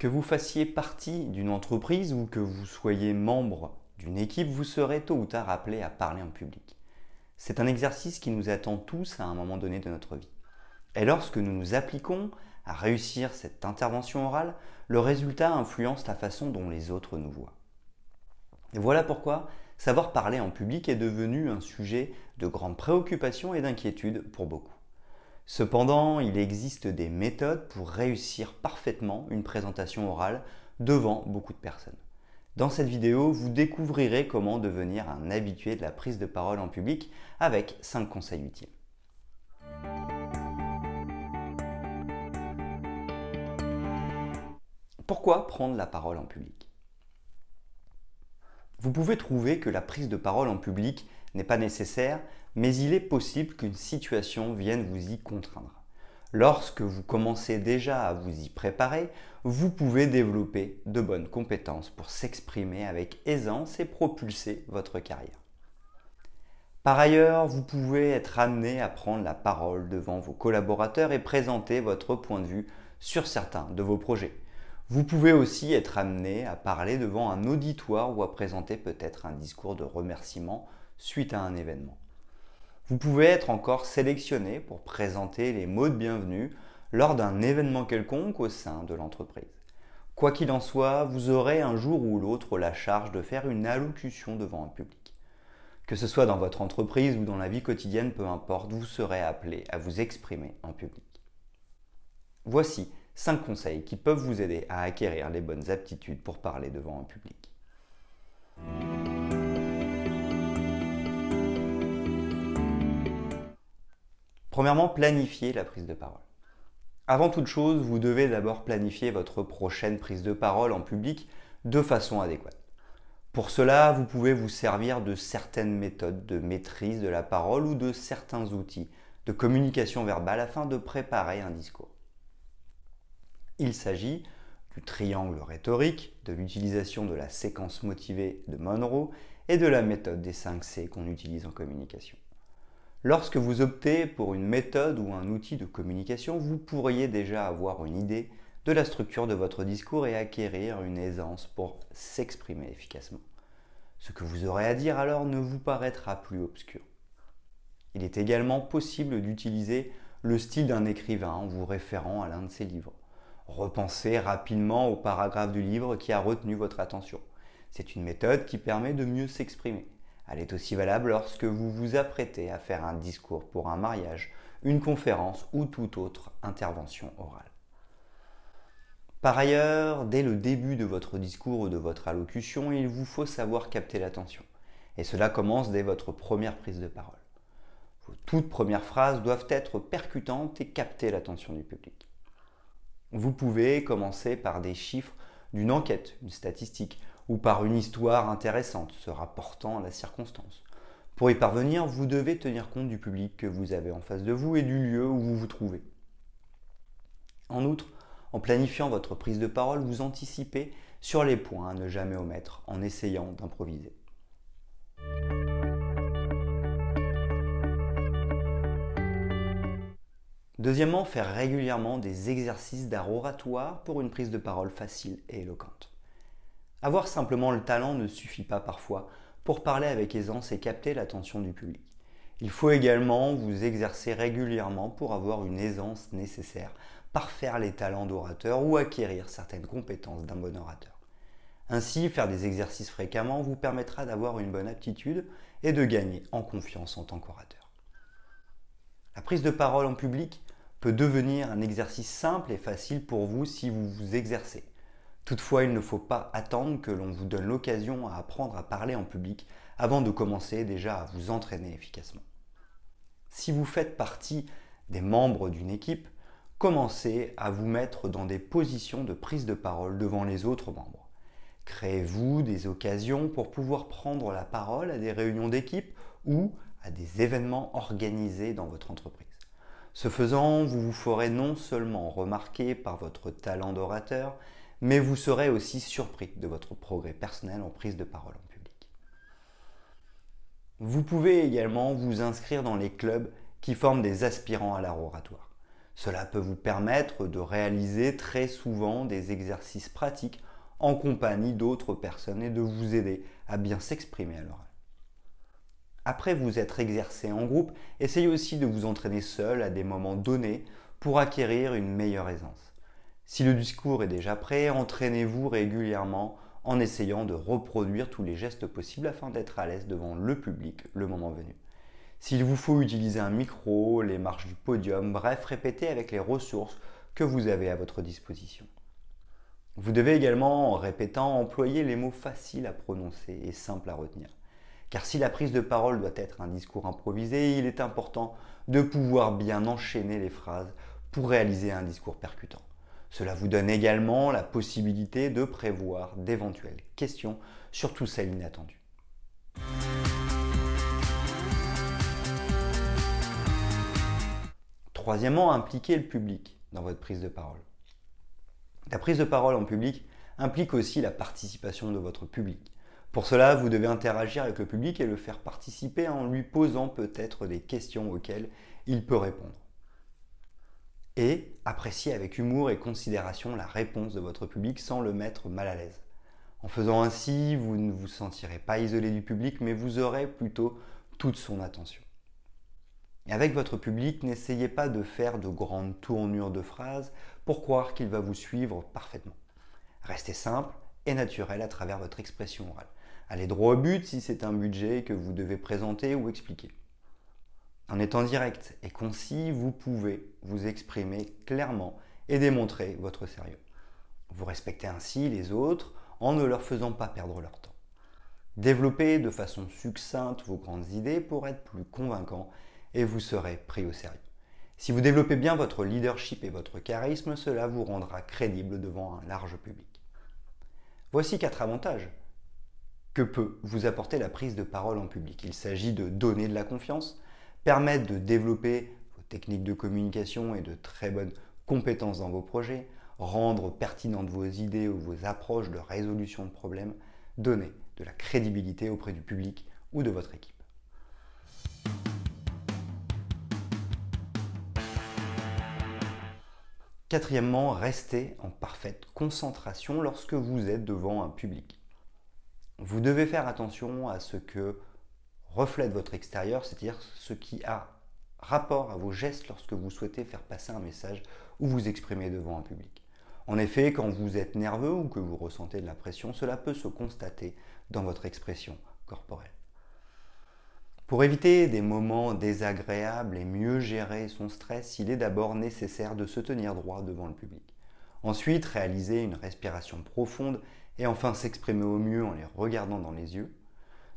Que vous fassiez partie d'une entreprise ou que vous soyez membre d'une équipe, vous serez tôt ou tard appelé à parler en public. C'est un exercice qui nous attend tous à un moment donné de notre vie. Et lorsque nous nous appliquons à réussir cette intervention orale, le résultat influence la façon dont les autres nous voient. Et voilà pourquoi savoir parler en public est devenu un sujet de grande préoccupation et d'inquiétude pour beaucoup. Cependant, il existe des méthodes pour réussir parfaitement une présentation orale devant beaucoup de personnes. Dans cette vidéo, vous découvrirez comment devenir un habitué de la prise de parole en public avec 5 conseils utiles. Pourquoi prendre la parole en public? Vous pouvez trouver que la prise de parole en public n'est pas nécessaire, mais il est possible qu'une situation vienne vous y contraindre. Lorsque vous commencez déjà à vous y préparer, vous pouvez développer de bonnes compétences pour s'exprimer avec aisance et propulser votre carrière. Par ailleurs, vous pouvez être amené à prendre la parole devant vos collaborateurs et présenter votre point de vue sur certains de vos projets. Vous pouvez aussi être amené à parler devant un auditoire ou à présenter peut-être un discours de remerciement suite à un événement. Vous pouvez être encore sélectionné pour présenter les mots de bienvenue lors d'un événement quelconque au sein de l'entreprise. Quoi qu'il en soit, vous aurez un jour ou l'autre la charge de faire une allocution devant un public. Que ce soit dans votre entreprise ou dans la vie quotidienne, peu importe, vous serez appelé à vous exprimer en public. Voici 5 conseils qui peuvent vous aider à acquérir les bonnes aptitudes pour parler devant un public. Premièrement, planifier la prise de parole. Avant toute chose, vous devez d'abord planifier votre prochaine prise de parole en public de façon adéquate. Pour cela, vous pouvez vous servir de certaines méthodes de maîtrise de la parole ou de certains outils de communication verbale afin de préparer un discours. Il s'agit du triangle rhétorique, de l'utilisation de la séquence motivée de Monroe et de la méthode des 5 C qu'on utilise en communication. Lorsque vous optez pour une méthode ou un outil de communication, vous pourriez déjà avoir une idée de la structure de votre discours et acquérir une aisance pour s'exprimer efficacement. Ce que vous aurez à dire alors ne vous paraîtra plus obscur. Il est également possible d'utiliser le style d'un écrivain en vous référant à l'un de ses livres. Repensez rapidement au paragraphe du livre qui a retenu votre attention. C'est une méthode qui permet de mieux s'exprimer. Elle est aussi valable lorsque vous vous apprêtez à faire un discours pour un mariage, une conférence ou toute autre intervention orale. Par ailleurs, dès le début de votre discours ou de votre allocution, il vous faut savoir capter l'attention. Et cela commence dès votre première prise de parole. Vos toutes premières phrases doivent être percutantes et capter l'attention du public. Vous pouvez commencer par des chiffres d'une enquête, une statistique, ou par une histoire intéressante se rapportant à la circonstance. Pour y parvenir, vous devez tenir compte du public que vous avez en face de vous et du lieu où vous vous trouvez. En outre, en planifiant votre prise de parole, vous anticipez sur les points à ne jamais omettre en essayant d'improviser. Deuxièmement, faire régulièrement des exercices d'art oratoire pour une prise de parole facile et éloquente. Avoir simplement le talent ne suffit pas parfois pour parler avec aisance et capter l'attention du public. Il faut également vous exercer régulièrement pour avoir une aisance nécessaire, parfaire les talents d'orateur ou acquérir certaines compétences d'un bon orateur. Ainsi, faire des exercices fréquemment vous permettra d'avoir une bonne aptitude et de gagner en confiance en tant qu'orateur. La prise de parole en public peut devenir un exercice simple et facile pour vous si vous vous exercez. Toutefois, il ne faut pas attendre que l'on vous donne l'occasion à apprendre à parler en public avant de commencer déjà à vous entraîner efficacement. Si vous faites partie des membres d'une équipe, commencez à vous mettre dans des positions de prise de parole devant les autres membres. Créez-vous des occasions pour pouvoir prendre la parole à des réunions d'équipe ou à des événements organisés dans votre entreprise. Ce faisant, vous vous ferez non seulement remarquer par votre talent d'orateur, mais vous serez aussi surpris de votre progrès personnel en prise de parole en public. Vous pouvez également vous inscrire dans les clubs qui forment des aspirants à l'art oratoire. Cela peut vous permettre de réaliser très souvent des exercices pratiques en compagnie d'autres personnes et de vous aider à bien s'exprimer à l'oral. Après vous être exercé en groupe, essayez aussi de vous entraîner seul à des moments donnés pour acquérir une meilleure aisance. Si le discours est déjà prêt, entraînez-vous régulièrement en essayant de reproduire tous les gestes possibles afin d'être à l'aise devant le public le moment venu. S'il vous faut utiliser un micro, les marches du podium, bref, répétez avec les ressources que vous avez à votre disposition. Vous devez également, en répétant, employer les mots faciles à prononcer et simples à retenir. Car si la prise de parole doit être un discours improvisé, il est important de pouvoir bien enchaîner les phrases pour réaliser un discours percutant. Cela vous donne également la possibilité de prévoir d'éventuelles questions, surtout celles inattendues. Troisièmement, impliquer le public dans votre prise de parole. La prise de parole en public implique aussi la participation de votre public. Pour cela, vous devez interagir avec le public et le faire participer en lui posant peut-être des questions auxquelles il peut répondre. Et apprécier avec humour et considération la réponse de votre public sans le mettre mal à l'aise. En faisant ainsi, vous ne vous sentirez pas isolé du public, mais vous aurez plutôt toute son attention. Et avec votre public, n'essayez pas de faire de grandes tournures de phrases pour croire qu'il va vous suivre parfaitement. Restez simple et naturel à travers votre expression orale. Allez droit au but si c'est un budget que vous devez présenter ou expliquer. En étant direct et concis, vous pouvez vous exprimer clairement et démontrer votre sérieux. Vous respectez ainsi les autres en ne leur faisant pas perdre leur temps. Développez de façon succincte vos grandes idées pour être plus convaincant et vous serez pris au sérieux. Si vous développez bien votre leadership et votre charisme, cela vous rendra crédible devant un large public. Voici quatre avantages que peut vous apporter la prise de parole en public. Il s'agit de donner de la confiance, permettre de développer vos techniques de communication et de très bonnes compétences dans vos projets, rendre pertinentes vos idées ou vos approches de résolution de problèmes, donner de la crédibilité auprès du public ou de votre équipe. Quatrièmement, restez en parfaite concentration lorsque vous êtes devant un public. Vous devez faire attention à ce que reflète votre extérieur, c'est-à-dire ce qui a rapport à vos gestes lorsque vous souhaitez faire passer un message ou vous exprimer devant un public. En effet, quand vous êtes nerveux ou que vous ressentez de la pression, cela peut se constater dans votre expression corporelle. Pour éviter des moments désagréables et mieux gérer son stress, il est d'abord nécessaire de se tenir droit devant le public. Ensuite, réaliser une respiration profonde et enfin s'exprimer au mieux en les regardant dans les yeux.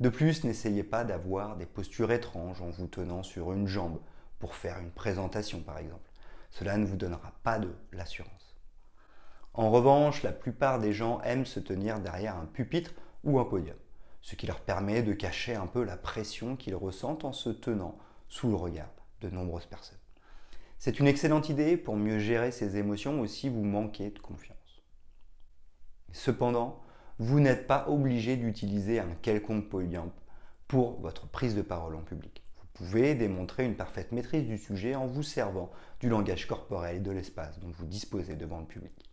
De plus, n'essayez pas d'avoir des postures étranges en vous tenant sur une jambe pour faire une présentation par exemple. Cela ne vous donnera pas de l'assurance. En revanche, la plupart des gens aiment se tenir derrière un pupitre ou un podium ce qui leur permet de cacher un peu la pression qu'ils ressentent en se tenant sous le regard de nombreuses personnes. C'est une excellente idée pour mieux gérer ces émotions aussi vous manquez de confiance. Cependant, vous n'êtes pas obligé d'utiliser un quelconque podium pour votre prise de parole en public. Vous pouvez démontrer une parfaite maîtrise du sujet en vous servant du langage corporel et de l'espace dont vous disposez devant le public.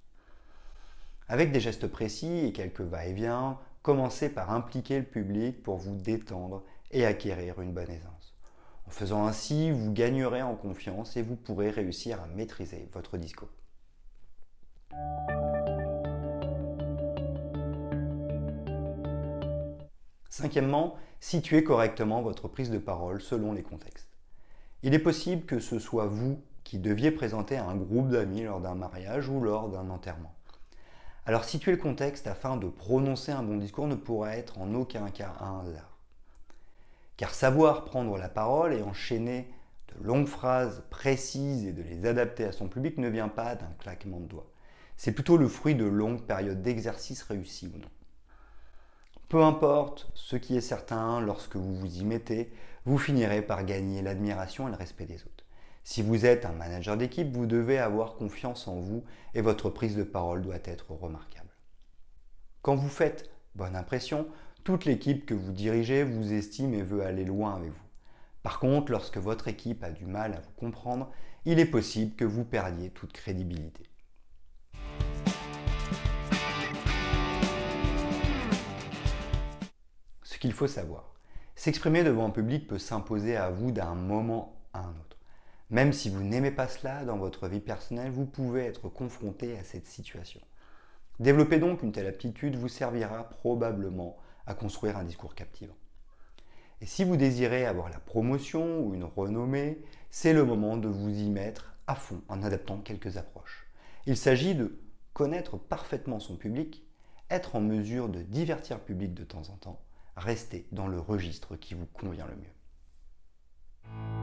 Avec des gestes précis et quelques va-et-vient, commencez par impliquer le public pour vous détendre et acquérir une bonne aisance. En faisant ainsi, vous gagnerez en confiance et vous pourrez réussir à maîtriser votre discours. Cinquièmement, situez correctement votre prise de parole selon les contextes. Il est possible que ce soit vous qui deviez présenter un groupe d'amis lors d'un mariage ou lors d'un enterrement. Alors situer le contexte afin de prononcer un bon discours ne pourrait être en aucun cas un hasard. Car savoir prendre la parole et enchaîner de longues phrases précises et de les adapter à son public ne vient pas d'un claquement de doigts. C'est plutôt le fruit de longues périodes d'exercice réussi ou non. Peu importe ce qui est certain, lorsque vous vous y mettez, vous finirez par gagner l'admiration et le respect des autres. Si vous êtes un manager d'équipe, vous devez avoir confiance en vous et votre prise de parole doit être remarquable. Quand vous faites bonne impression, toute l'équipe que vous dirigez vous estime et veut aller loin avec vous. Par contre, lorsque votre équipe a du mal à vous comprendre, il est possible que vous perdiez toute crédibilité. Ce qu'il faut savoir, s'exprimer devant un public peut s'imposer à vous d'un moment à un autre. Même si vous n'aimez pas cela dans votre vie personnelle, vous pouvez être confronté à cette situation. Développer donc une telle aptitude vous servira probablement à construire un discours captivant. Et si vous désirez avoir la promotion ou une renommée, c'est le moment de vous y mettre à fond en adaptant quelques approches. Il s'agit de connaître parfaitement son public, être en mesure de divertir le public de temps en temps, restez dans le registre qui vous convient le mieux.